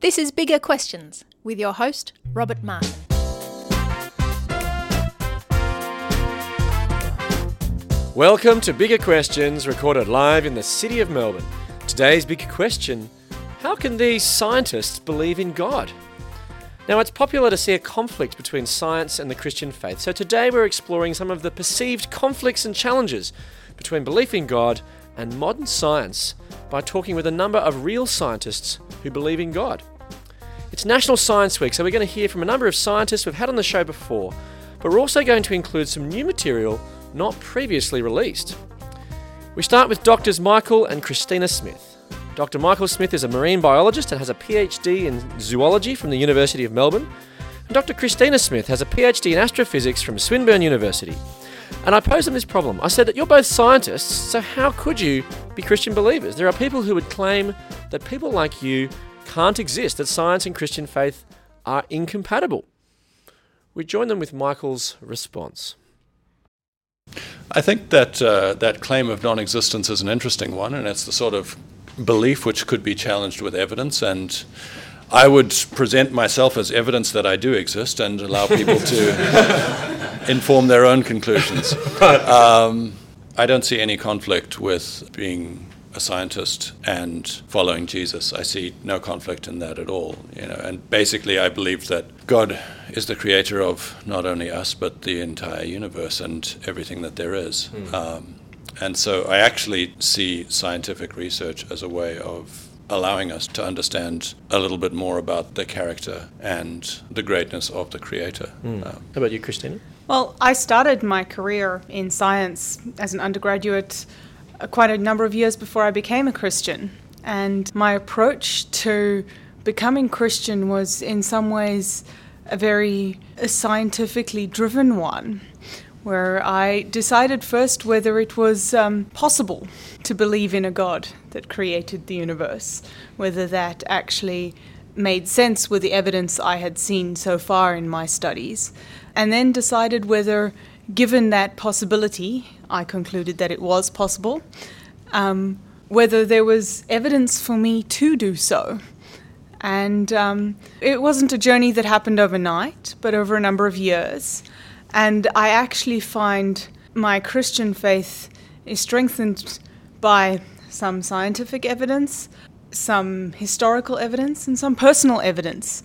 This is Bigger Questions with your host, Robert Martin. Welcome to Bigger Questions, recorded live in the city of Melbourne. Today's big question How can these scientists believe in God? Now, it's popular to see a conflict between science and the Christian faith, so today we're exploring some of the perceived conflicts and challenges between belief in God and modern science by talking with a number of real scientists who believe in God. It's National Science Week, so we're going to hear from a number of scientists we've had on the show before, but we're also going to include some new material not previously released. We start with doctors Michael and Christina Smith. Dr. Michael Smith is a marine biologist and has a PhD in zoology from the University of Melbourne. And Dr. Christina Smith has a PhD in astrophysics from Swinburne University. And I posed them this problem. I said that you're both scientists, so how could you be Christian believers? There are people who would claim that people like you can't exist, that science and Christian faith are incompatible. We join them with Michael's response. I think that uh, that claim of non-existence is an interesting one, and it's the sort of belief which could be challenged with evidence. And I would present myself as evidence that I do exist and allow people to inform their own conclusions. Um, I don't see any conflict with being a scientist and following Jesus. I see no conflict in that at all. You know, and basically, I believe that God is the creator of not only us but the entire universe and everything that there is. Mm. Um, and so, I actually see scientific research as a way of allowing us to understand a little bit more about the character and the greatness of the creator. Mm. Um, How about you, Christina? Well, I started my career in science as an undergraduate quite a number of years before I became a Christian. And my approach to becoming Christian was, in some ways, a very scientifically driven one, where I decided first whether it was um, possible to believe in a God that created the universe, whether that actually made sense with the evidence I had seen so far in my studies, and then decided whether given that possibility, I concluded that it was possible, um, whether there was evidence for me to do so. And um, it wasn't a journey that happened overnight, but over a number of years. And I actually find my Christian faith is strengthened by some scientific evidence, some historical evidence, and some personal evidence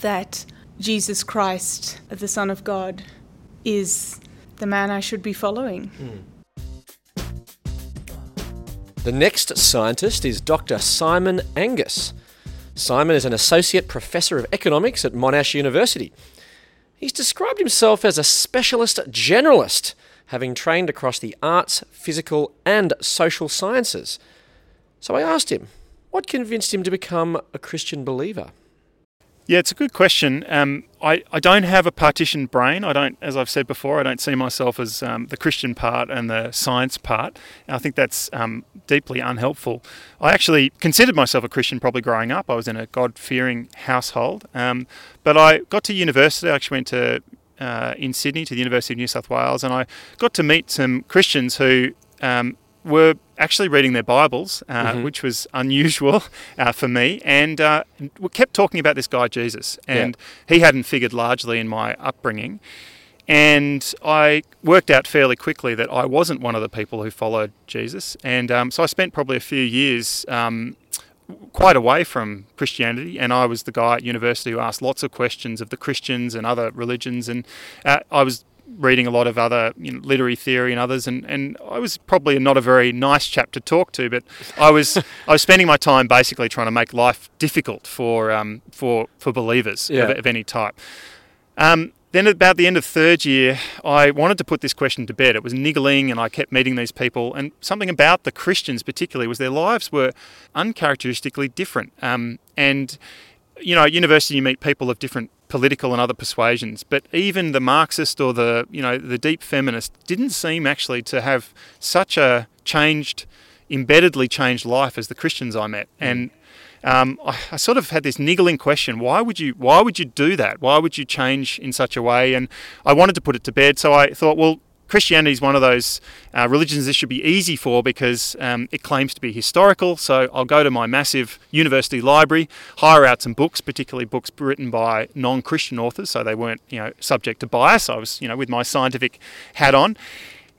that Jesus Christ, the Son of God, is the man I should be following. Mm. The next scientist is Dr. Simon Angus. Simon is an associate professor of economics at Monash University. He's described himself as a specialist generalist, having trained across the arts, physical, and social sciences. So I asked him, what convinced him to become a Christian believer? Yeah, it's a good question. Um, I, I don't have a partitioned brain. I don't, as I've said before, I don't see myself as um, the Christian part and the science part. I think that's um, deeply unhelpful. I actually considered myself a Christian probably growing up. I was in a God fearing household. Um, but I got to university, I actually went to uh, in Sydney to the University of New South Wales, and I got to meet some Christians who um, were actually reading their Bibles, uh, mm-hmm. which was unusual uh, for me, and uh, we kept talking about this guy Jesus, and yeah. he hadn't figured largely in my upbringing. And I worked out fairly quickly that I wasn't one of the people who followed Jesus, and um, so I spent probably a few years um, quite away from Christianity, and I was the guy at university who asked lots of questions of the Christians and other religions, and uh, I was reading a lot of other you know, literary theory and others, and, and I was probably not a very nice chap to talk to, but I was I was spending my time basically trying to make life difficult for um, for for believers yeah. of, of, any type. Um, then about the end of third year, I wanted to put this question to bed. It was niggling, and I kept meeting these people. And something about the Christians, particularly, was their lives were uncharacteristically different. Um, and you know, at university, you meet people of different political and other persuasions. But even the Marxist or the you know the deep feminist didn't seem actually to have such a changed, embeddedly changed life as the Christians I met. Mm. And um, I, I, sort of had this niggling question: Why would you? Why would you do that? Why would you change in such a way? And I wanted to put it to bed, so I thought, well, Christianity is one of those uh, religions this should be easy for because um, it claims to be historical. So I'll go to my massive university library, hire out some books, particularly books written by non-Christian authors, so they weren't you know subject to bias. I was you know with my scientific hat on,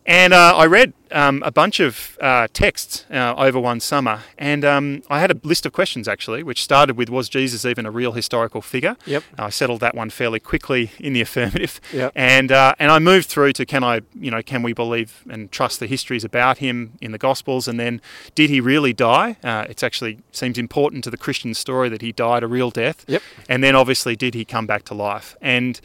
and uh, I read um, a bunch of uh, texts uh, over one summer, and um, I had a list of questions actually, which started with Was Jesus even a real historical figure? Yep. I settled that one fairly quickly in the affirmative. Yep. And uh, and I moved through to can I you know can we believe and trust the histories about him in the Gospels, and then did he really die? Uh, it's actually seems important to the Christian story that he died a real death. Yep. And then obviously did he come back to life? And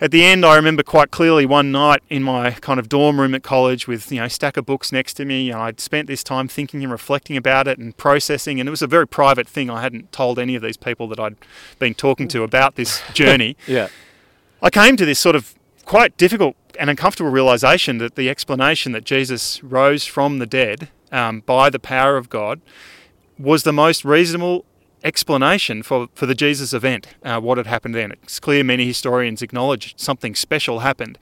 at the end, I remember quite clearly one night in my kind of dorm room at college with you know a stack of books next to me, and I'd spent this time thinking and reflecting about it and processing, and it was a very private thing. I hadn't told any of these people that I'd been talking to about this journey. Yeah. I came to this sort of quite difficult and uncomfortable realization that the explanation that Jesus rose from the dead um, by the power of God was the most reasonable explanation for, for the Jesus event, uh, what had happened then. It's clear many historians acknowledge something special happened.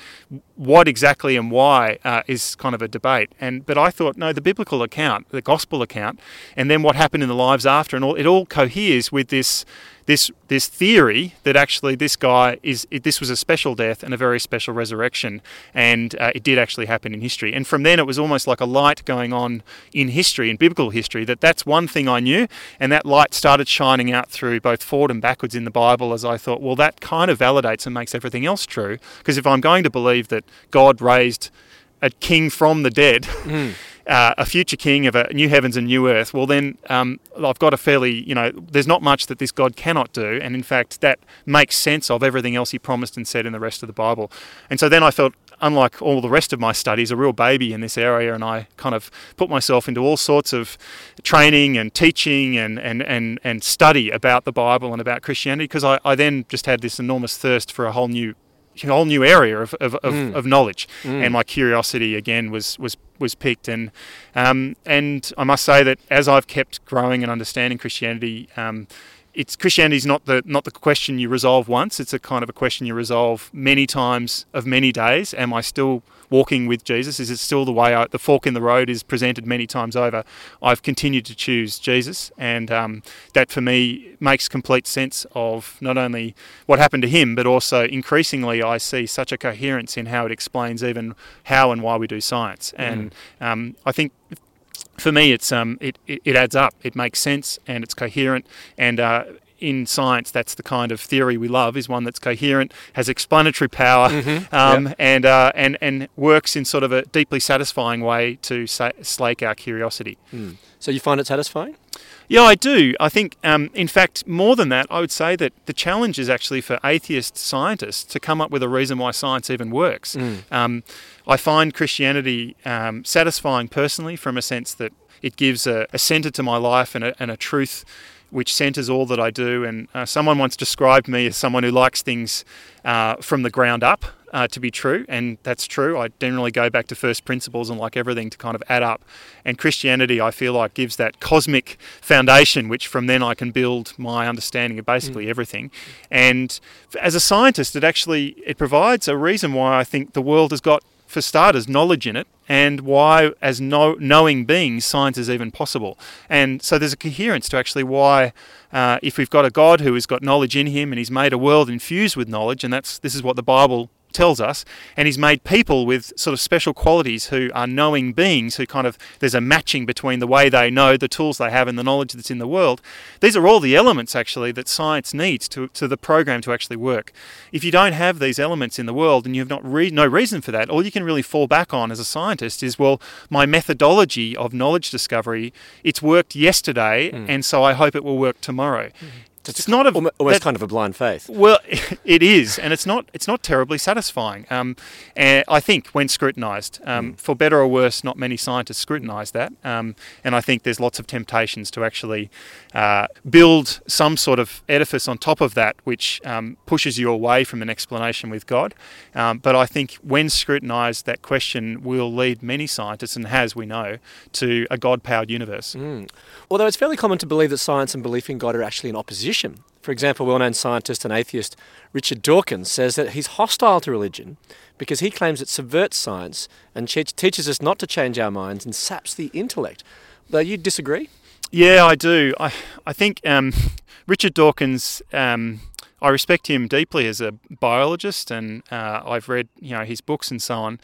What exactly and why uh, is kind of a debate. And but I thought no, the biblical account, the gospel account, and then what happened in the lives after, and all it all coheres with this this this theory that actually this guy is it, this was a special death and a very special resurrection, and uh, it did actually happen in history. And from then it was almost like a light going on in history, in biblical history, that that's one thing I knew, and that light started shining out through both forward and backwards in the Bible. As I thought, well, that kind of validates and makes everything else true. Because if I'm going to believe that God raised a king from the dead. Mm. Uh, a future king of a new heavens and new earth, well, then um, I've got a fairly, you know, there's not much that this God cannot do. And in fact, that makes sense of everything else he promised and said in the rest of the Bible. And so then I felt, unlike all the rest of my studies, a real baby in this area. And I kind of put myself into all sorts of training and teaching and, and, and, and study about the Bible and about Christianity because I, I then just had this enormous thirst for a whole new whole new area of, of, of, Mm. of knowledge, Mm. and my curiosity again was was was piqued, and um, and I must say that as I've kept growing and understanding Christianity, um, it's Christianity is not the not the question you resolve once. It's a kind of a question you resolve many times of many days. Am I still walking with Jesus? Is it still the way I, the fork in the road is presented many times over? I've continued to choose Jesus, and um, that for me makes complete sense of not only what happened to him, but also increasingly I see such a coherence in how it explains even how and why we do science. And um, I think for me, it's um, it, it, it adds up. It makes sense and it's coherent. And uh, in science, that's the kind of theory we love: is one that's coherent, has explanatory power, Mhm. um, and uh, and and works in sort of a deeply satisfying way to sa- slake our curiosity. Mm. So you find it satisfying? Yeah, I do. I think, um, in fact, more than that, I would say that the challenge is actually for atheist scientists to come up with a reason why science even works. Mm. Um, I find Christianity um, satisfying personally from a sense that it gives a, a centre to my life and a, and a truth which centres all that I do. And uh, someone once described me as someone who likes things uh, from the ground up uh, to be true, and that's true. I generally go back to first principles and like everything to kind of add up. And Christianity, I feel like, gives that cosmic foundation, which from then I can build my understanding of basically everything. And as a scientist, it actually it provides a reason why I think the world has got for starters, knowledge in it, and why, as no, knowing beings, science is even possible. And so there's a coherence to actually why, uh, if we've got a God who has got knowledge in him and he's made a world infused with knowledge, and that's this is what the Bible tells us, and he's made people with sort of special qualities who are knowing beings who kind of there's a matching between the way they know, the tools they have, and the knowledge that's in the world. These are all the elements actually that science needs to, to the program to actually work. If you don't have these elements in the world and you have not re- no reason for that, all you can really fall back on as a scientist is well, my methodology of knowledge discovery, it's worked yesterday, hmm. and so I hope it will work tomorrow. Hmm. It's not a, Almo- almost that- kind of a blind faith. well, it is, and it's not. It's not terribly satisfying. Um, and I think when scrutinised, um, for better or worse, not many scientists scrutinise that. Um, and I think there's lots of temptations to actually uh, build some sort of edifice on top of that, which um, pushes you away from an explanation with God. Um, but I think when scrutinised, that question will lead many scientists, and has we know, to a God-powered universe. Mm. Although it's fairly common to believe that science and belief in God are actually in opposition. For example, well known scientist and atheist Richard Dawkins says that he's hostile to religion because he claims it subverts science and teaches us not to change our minds and saps the intellect. Though you disagree? Yeah, I do. I, I think um, Richard Dawkins. Um, I respect him deeply as a biologist, and uh, I've read you know his books and so on.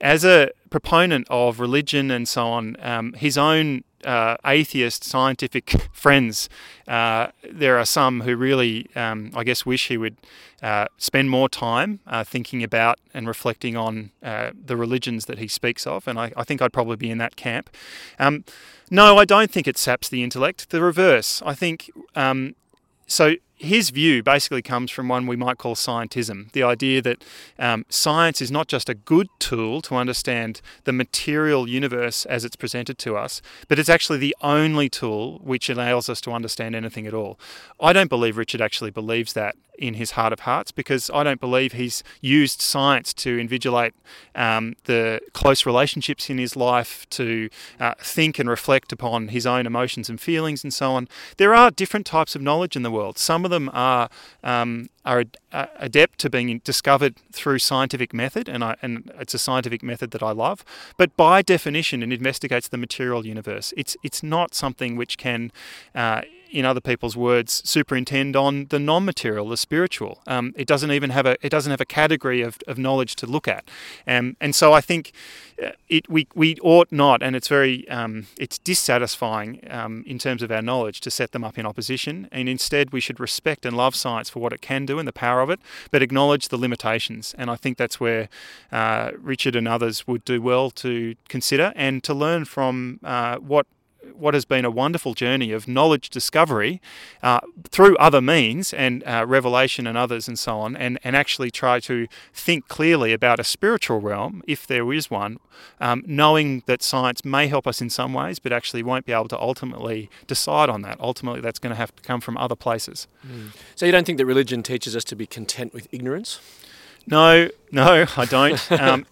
As a proponent of religion and so on, um, his own uh, atheist scientific friends, uh, there are some who really, um, I guess, wish he would uh, spend more time uh, thinking about and reflecting on uh, the religions that he speaks of, and I, I, think I'd probably be in that camp. Um, no, I don't think it saps the intellect. The reverse. I think um, so his view basically comes from one we might call scientism the idea that um, science is not just a good tool to understand the material universe as it's presented to us, but it's actually the only tool which allows us to understand anything at all. I don't believe Richard actually believes that in his heart of hearts because I don't believe he's used science to invigilate um, the close relationships in his life, to uh, think and reflect upon his own emotions and feelings and so on. There are different types of knowledge in the world. Some of them are um, are adept to being discovered through scientific method, and, I, and it's a scientific method that I love. But by definition, it investigates the material universe. It's it's not something which can uh, in other people's words, superintend on the non-material, the spiritual. Um, it doesn't even have a it doesn't have a category of, of knowledge to look at, um, and so I think uh, it we, we ought not, and it's very um, it's dissatisfying um, in terms of our knowledge to set them up in opposition, and instead we should respect and love science for what it can do and the power of it, but acknowledge the limitations. And I think that's where uh, Richard and others would do well to consider and to learn from uh, what what has been a wonderful journey of knowledge discovery uh, through other means and uh, revelation and others and so on, and, and actually try to think clearly about a spiritual realm, if there is one, um, knowing that science may help us in some ways, but actually won't be able to ultimately decide on that. Ultimately, that's going to have to come from other places. Mm. So, you don't think that religion teaches us to be content with ignorance? No, no, I don't. um,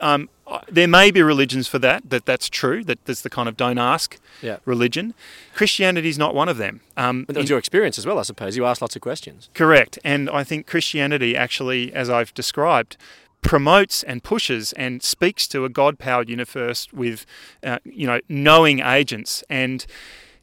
um, there may be religions for that, that that's true, that there's the kind of don't ask yeah. religion. Christianity is not one of them. Um, but that was your experience as well, I suppose. You asked lots of questions. Correct. And I think Christianity actually, as I've described, promotes and pushes and speaks to a God-powered universe with, uh, you know, knowing agents. And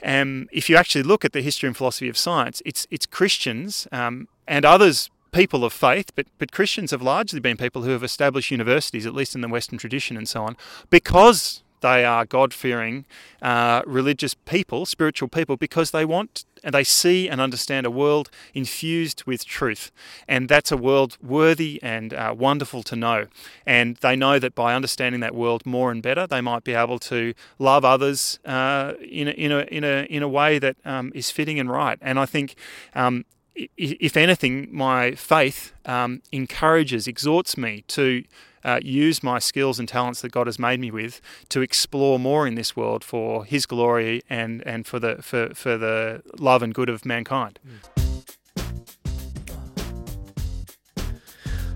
um, if you actually look at the history and philosophy of science, it's it's Christians um, and others people of faith, but, but Christians have largely been people who have established universities, at least in the Western tradition and so on, because they are God fearing, uh, religious people, spiritual people, because they want and they see and understand a world infused with truth. And that's a world worthy and uh, wonderful to know. And they know that by understanding that world more and better, they might be able to love others uh, in, a, in, a, in, a, in a way that um, is fitting and right. And I think um, if anything, my faith um, encourages, exhorts me to uh, use my skills and talents that God has made me with to explore more in this world for His glory and, and for the for, for the love and good of mankind.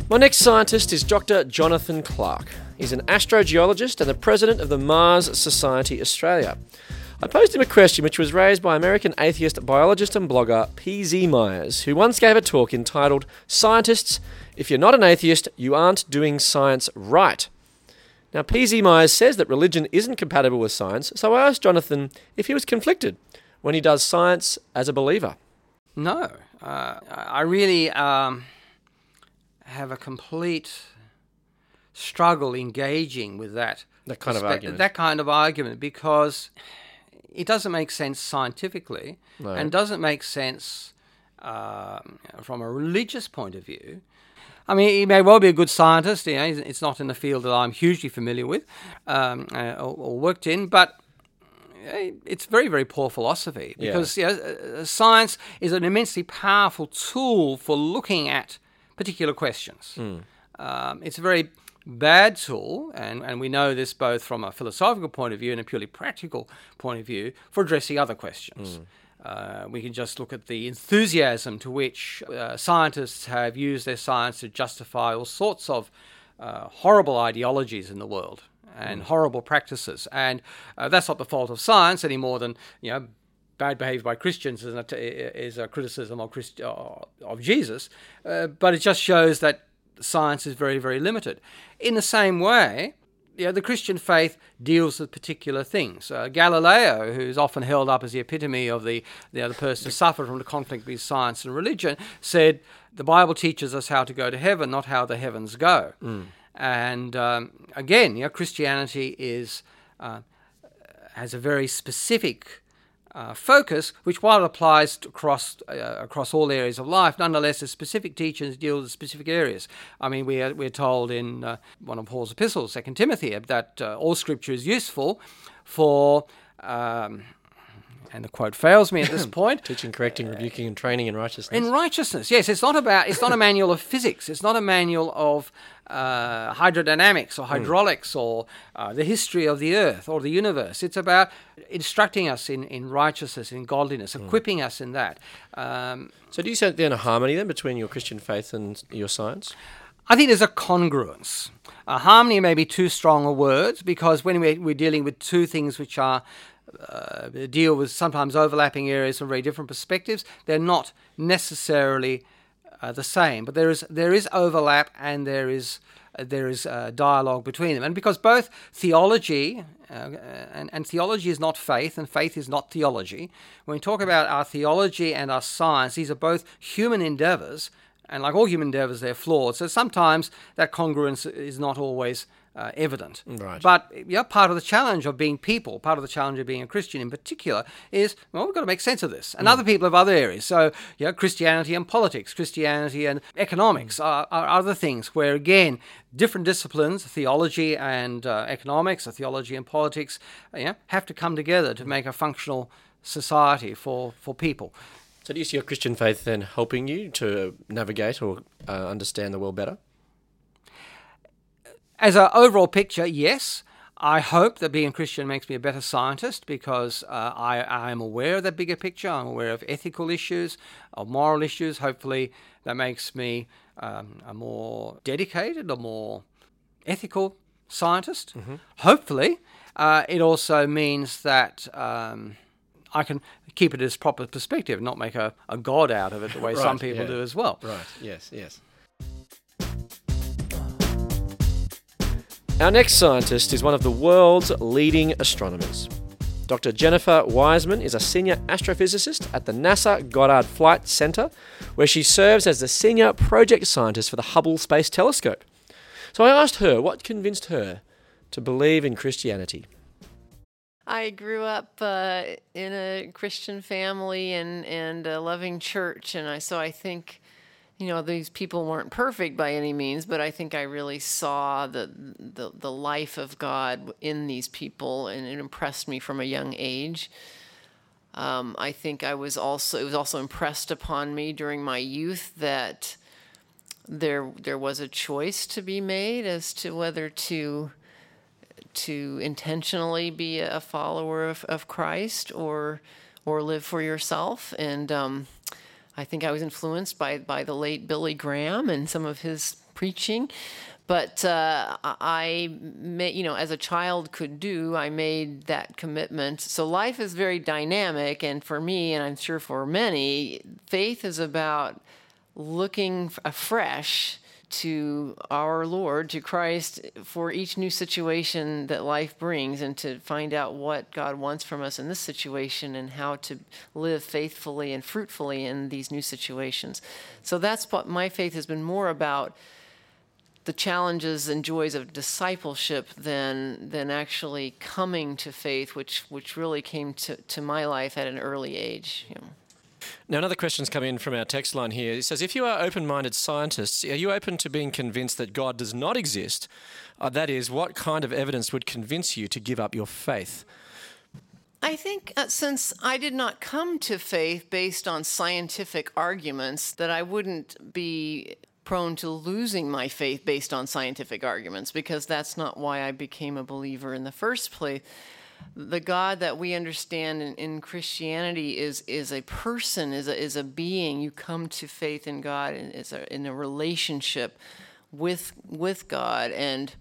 My next scientist is Dr. Jonathan Clarke. He's an astrogeologist and the president of the Mars Society Australia. I posed him a question which was raised by American atheist biologist and blogger P.Z. Myers, who once gave a talk entitled Scientists, if you're not an atheist, you aren't doing science right. Now, P.Z. Myers says that religion isn't compatible with science, so I asked Jonathan if he was conflicted when he does science as a believer. No, uh, I really um, have a complete struggle engaging with that. That kind of argument. That kind of argument, because it doesn't make sense scientifically no. and doesn't make sense uh, from a religious point of view. I mean, he may well be a good scientist. You know, it's not in the field that I'm hugely familiar with um, uh, or, or, worked in, but it's very, very poor philosophy because yeah. you know, uh, science is an immensely powerful tool for looking at particular questions. Mm. Um, it's a very bad tool, and, and we know this both from a philosophical point of view and a purely practical point of view, for addressing other questions. Mm. Uh, we can just look at the enthusiasm to which uh, scientists have used their science to justify all sorts of uh, horrible ideologies in the world and mm. horrible practices. And uh, that's not the fault of science any more than, you know, bad behavior by Christians is a, is a criticism of, Christ, uh, of Jesus, uh, but it just shows that science is very, very limited. In the same way, you know, the Christian faith deals with particular things. Uh, Galileo, who's often held up as the epitome of the, you know, the person who suffered from the conflict between science and religion, said the Bible teaches us how to go to heaven, not how the heavens go. Mm. And um, again, you know, Christianity is uh, has a very specific uh, focus, which while it applies across uh, across all areas of life, nonetheless, the specific teachings deal with specific areas. I mean, we are, we're told in uh, one of Paul's epistles, Second Timothy, that uh, all Scripture is useful for um, and the quote fails me at this point. Teaching, correcting, rebuking, and training in righteousness. In righteousness, yes. It's not about. It's not a manual of physics. It's not a manual of uh, hydrodynamics or hmm. hydraulics mm. or uh, the history of the earth or the universe. It's about instructing us in, in righteousness, in godliness, mm. equipping us in that. Um, so, do you see then a harmony then between your Christian faith and your science? I think there's a congruence. A harmony may be too strong a word because when we're, we're dealing with two things which are uh, deal with sometimes overlapping areas from very different perspectives. They're not necessarily uh, the same, but there is there is overlap and there is uh, there is dialogue between them. And because both theology uh, and, and theology is not faith and faith is not theology, when we talk about our theology and our science, these are both human endeavors. And like all human endeavors, they're flawed. So sometimes that congruence is not always uh, evident. Right. But yeah, part of the challenge of being people, part of the challenge of being a Christian in particular, is well, we've got to make sense of this. And mm. other people have other areas. So yeah, Christianity and politics, Christianity and economics mm. are, are, other things where again different disciplines, theology and uh, economics, or theology and politics, yeah, have to come together to make a functional society for for people. So do you see your Christian faith then helping you to navigate or uh, understand the world better? As an overall picture, yes. I hope that being a Christian makes me a better scientist because uh, I, I am aware of the bigger picture. I'm aware of ethical issues, of moral issues. Hopefully, that makes me um, a more dedicated, a more ethical scientist. Mm-hmm. Hopefully, uh, it also means that um, I can keep it as proper perspective, not make a, a god out of it the way right, some people yeah. do as well. Right, yes, yes. Our next scientist is one of the world's leading astronomers. Dr. Jennifer Wiseman is a senior astrophysicist at the NASA Goddard Flight Center, where she serves as the senior project scientist for the Hubble Space Telescope. So I asked her what convinced her to believe in Christianity. I grew up uh, in a Christian family and, and a loving church, and I, so I think you know these people weren't perfect by any means but i think i really saw the, the the life of god in these people and it impressed me from a young age. Um, i think i was also it was also impressed upon me during my youth that there there was a choice to be made as to whether to to intentionally be a follower of, of christ or or live for yourself and um, I think I was influenced by by the late Billy Graham and some of his preaching. But uh, I, you know, as a child could do, I made that commitment. So life is very dynamic, and for me, and I'm sure for many, faith is about looking afresh to our Lord, to Christ, for each new situation that life brings, and to find out what God wants from us in this situation and how to live faithfully and fruitfully in these new situations. So that's what my faith has been more about the challenges and joys of discipleship than than actually coming to faith, which which really came to, to my life at an early age. You know. Now, another question's come in from our text line here. It says, If you are open minded scientists, are you open to being convinced that God does not exist? Uh, that is, what kind of evidence would convince you to give up your faith? I think uh, since I did not come to faith based on scientific arguments, that I wouldn't be prone to losing my faith based on scientific arguments because that's not why I became a believer in the first place the God that we understand in, in, Christianity is is a person, is a, is a being. You come to faith in God and is a, in a relationship with with God, and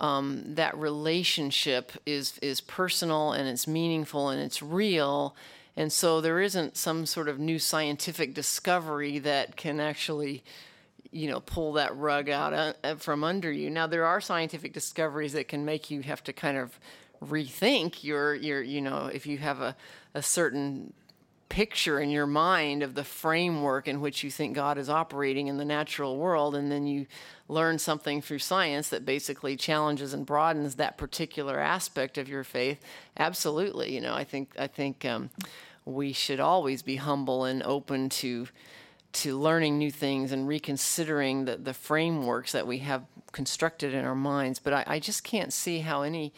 um, that relationship is is personal and it's meaningful and it's real. And so there isn't some sort of new scientific discovery that can actually, you know, pull that rug out uh, from under you. Now there are scientific discoveries that can make you have to kind of rethink your your you know if you have a, a certain picture in your mind of the framework in which you think God is operating in the natural world, and then you learn something through science that basically challenges and broadens that particular aspect of your faith. Absolutely, you know, I think I think um, we should always be humble and open to to learning new things and reconsidering the, the frameworks that we have constructed in our minds. But I, I just can't see how any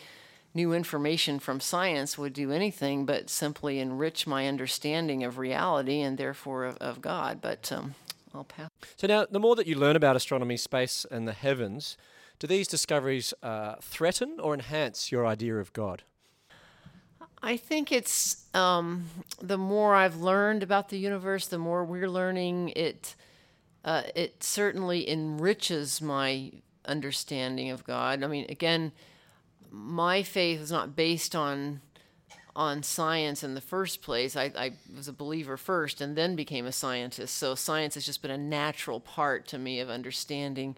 new information from science would do anything but simply enrich my understanding of reality and therefore of, of God. But um, I'll pass. So now, the more that you learn about astronomy, space, and the heavens, do these discoveries uh, threaten or enhance your idea of God? I think it's um, the more I've learned about the universe, the more we're learning. It uh, it certainly enriches my understanding of God. I mean, again, my faith is not based on on science in the first place. I, I, was a believer first and then became a scientist. So science has just been a natural part to me of understanding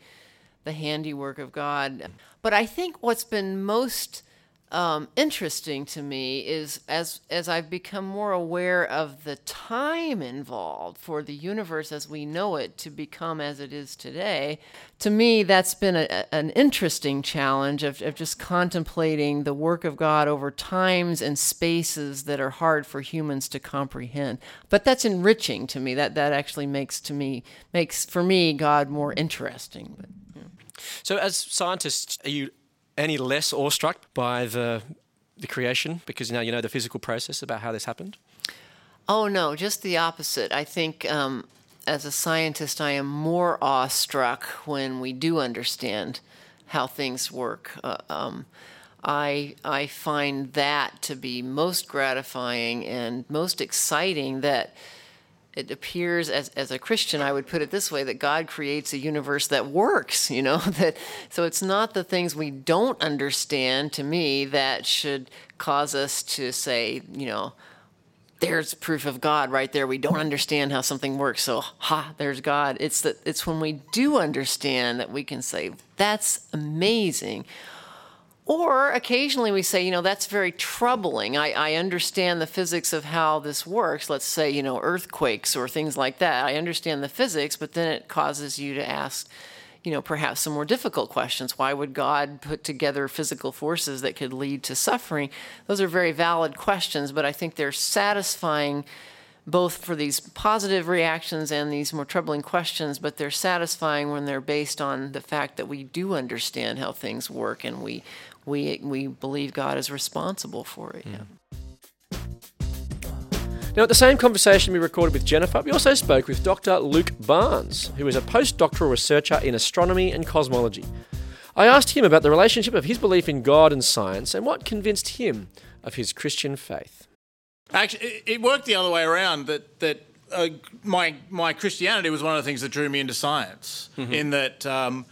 the handiwork of God. But I think what's been most um, interesting to me is as as I've become more aware of the time involved for the universe as we know it to become as it is today. To me, that's been a, an interesting challenge of, of just contemplating the work of God over times and spaces that are hard for humans to comprehend. But that's enriching to me. That that actually makes to me makes for me God more interesting. But, So, as scientists, are you any less awestruck by the the creation because now you know the physical process about how this happened? Oh no, just the opposite. I think um, as a scientist, I am more awestruck when we do understand how things work. Uh, um, I I find that to be most gratifying and most exciting. That it appears as, as a Christian, I would put it this way that God creates a universe that works, you know, that so it's not the things we don't understand to me that should cause us to say, you know, there's proof of God right there. We don't understand how something works, so ha, there's God. It's that it's when we do understand that we can say, that's amazing or occasionally we say, you know, that's very troubling. I, I, understand the physics of how this works. Let's say, you know, earthquakes or things like that. I understand the physics, but then it causes you to ask, you know, perhaps some more difficult questions. Why would God put together physical forces that could lead to suffering? Those are very valid questions, but I think they're satisfying both for these positive reactions and these more troubling questions, but they're satisfying when they're based on the fact that we do understand how things work and we we we believe God is responsible for it. Yeah. Now, at the same conversation we recorded with Jennifer, we also spoke with Dr. Luke Barnes, who is a postdoctoral researcher in astronomy and cosmology. I asked him about the relationship of his belief in God and science and what convinced him of his Christian faith. Actually, it worked the other way around. That that uh, my my Christianity was one of the things that drew me into science. Mm-hmm. In that, um,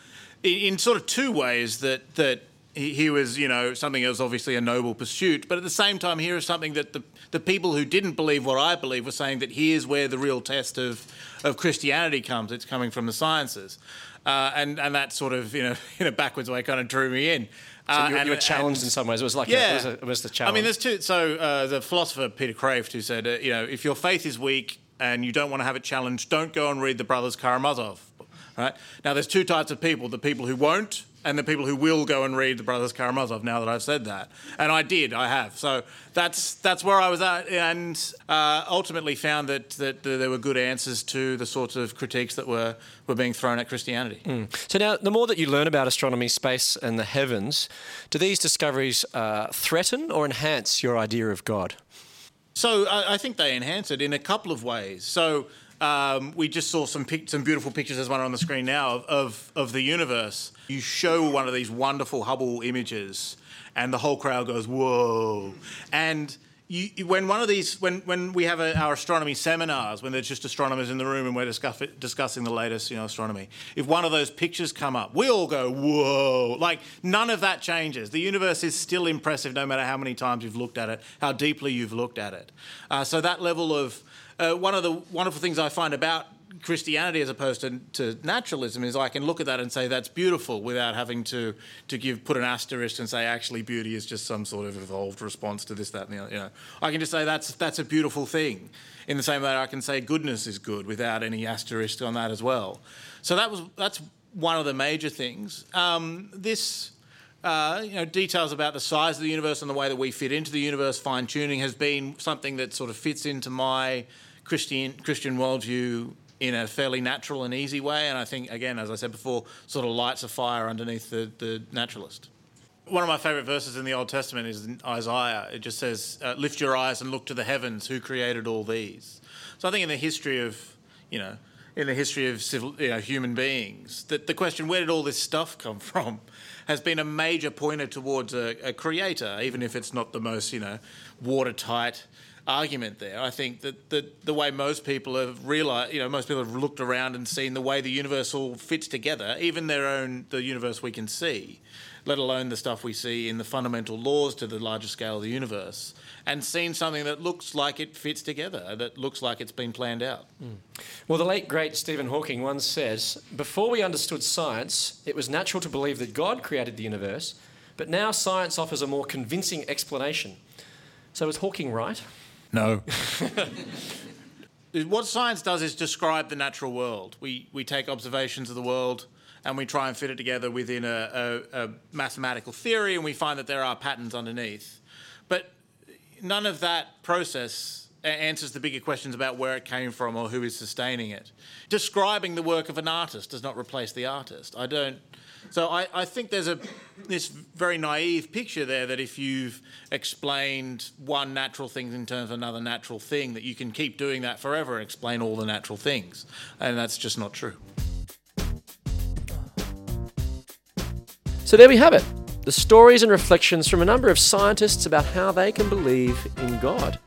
in, in, sort of two ways. That that he, he was, you know, something that was obviously a noble pursuit, but at the same time, here is something that the, the people who didn't believe what I believe were saying that here's where the real test of, of Christianity comes. It's coming from the sciences. Uh, and, and that sort of, you know, in a backwards way kind of drew me in. So uh, you, and, you were challenged and, in some ways. It was like yeah, a, it, was a, it was the challenge. I mean, there's two. So uh, the philosopher Peter Kreeft, who said, uh, you know, if your faith is weak and you don't want to have it challenged, don't go and read the Brothers Karamazov. Right now, there's two types of people: the people who won't and the people who will go and read the Brothers Karamazov. Now that I've said that, and I did, I have. So that's that's where I was at, and uh, ultimately found that, that there were good answers to the sorts of critiques that were were being thrown at Christianity. Mm. So now, the more that you learn about astronomy, space, and the heavens, do these discoveries uh, threaten or enhance your idea of God? So I, I think they enhance it in a couple of ways. So. Um, we just saw some pic- some beautiful pictures. There's one on the screen now of, of, of the universe. You show one of these wonderful Hubble images, and the whole crowd goes, "Whoa!" And you, when one of these, when, when we have a, our astronomy seminars, when there's just astronomers in the room and we're discuss, discussing the latest, you know, astronomy, if one of those pictures come up, we all go, whoa! Like none of that changes. The universe is still impressive, no matter how many times you've looked at it, how deeply you've looked at it. Uh, so that level of uh, one of the wonderful things I find about Christianity as opposed to, to naturalism is I can look at that and say that's beautiful without having to to give put an asterisk and say actually beauty is just some sort of evolved response to this that and the other. You know, I can just say that's that's a beautiful thing. In the same way, I can say goodness is good without any asterisk on that as well. So that was that's one of the major things. Um, this. Uh, you know, details about the size of the universe and the way that we fit into the universe, fine tuning has been something that sort of fits into my Christian Christian worldview in a fairly natural and easy way. And I think, again, as I said before, sort of lights a fire underneath the, the naturalist. One of my favourite verses in the Old Testament is Isaiah. It just says, uh, Lift your eyes and look to the heavens, who created all these? So I think in the history of, you know, in the history of civil, you know, human beings, that the question, where did all this stuff come from, has been a major pointer towards a, a creator, even if it's not the most, you know, watertight argument there. I think that the, the way most people have realized, you know, most people have looked around and seen the way the universe all fits together, even their own, the universe we can see, let alone the stuff we see in the fundamental laws to the larger scale of the universe, and seen something that looks like it fits together, that looks like it's been planned out. Mm. Well, the late, great Stephen Hawking once says Before we understood science, it was natural to believe that God created the universe, but now science offers a more convincing explanation. So is Hawking right? No. what science does is describe the natural world. We, we take observations of the world and we try and fit it together within a, a, a mathematical theory, and we find that there are patterns underneath. But none of that process answers the bigger questions about where it came from or who is sustaining it. Describing the work of an artist does not replace the artist. I don't so I, I think there's a this very naive picture there that if you've explained one natural thing in terms of another natural thing, that you can keep doing that forever and explain all the natural things. And that's just not true. So there we have it. The stories and reflections from a number of scientists about how they can believe in God.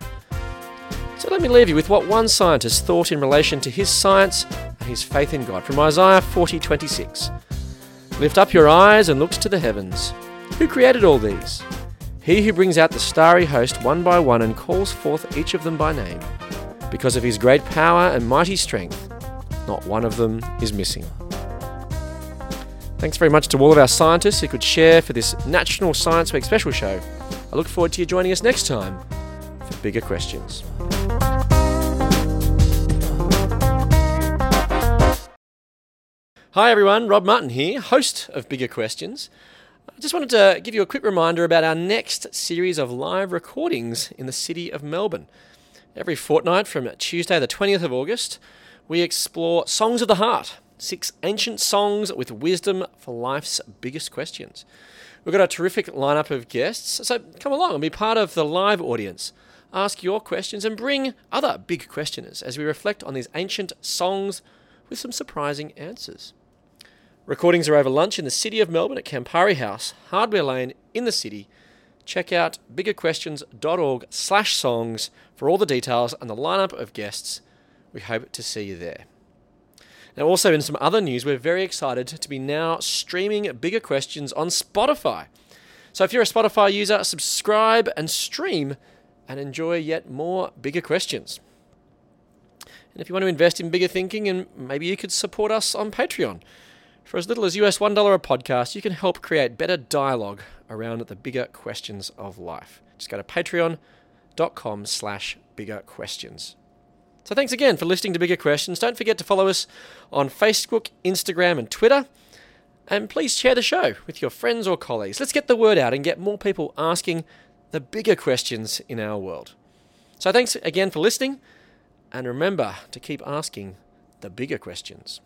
So let me leave you with what one scientist thought in relation to his science and his faith in God from Isaiah 40:26. Lift up your eyes and look to the heavens. Who created all these? He who brings out the starry host one by one and calls forth each of them by name. Because of his great power and mighty strength, not one of them is missing. Thanks very much to all of our scientists who could share for this National Science Week special show. I look forward to you joining us next time for bigger questions. Hi everyone, Rob Martin here, host of Bigger Questions. I just wanted to give you a quick reminder about our next series of live recordings in the city of Melbourne. Every fortnight from Tuesday, the 20th of August, we explore Songs of the Heart, six ancient songs with wisdom for life's biggest questions. We've got a terrific lineup of guests, so come along and be part of the live audience. Ask your questions and bring other big questioners as we reflect on these ancient songs with some surprising answers. Recordings are over lunch in the city of Melbourne at Campari House, Hardware Lane in the city. Check out biggerquestions.org slash songs for all the details and the lineup of guests. We hope to see you there. Now, also in some other news, we're very excited to be now streaming Bigger Questions on Spotify. So if you're a Spotify user, subscribe and stream and enjoy yet more Bigger Questions. And if you want to invest in bigger thinking, and maybe you could support us on Patreon. For as little as US $1 a podcast, you can help create better dialogue around the bigger questions of life. Just go to patreon.com slash bigger questions. So thanks again for listening to Bigger Questions. Don't forget to follow us on Facebook, Instagram, and Twitter. And please share the show with your friends or colleagues. Let's get the word out and get more people asking the bigger questions in our world. So thanks again for listening, and remember to keep asking the bigger questions.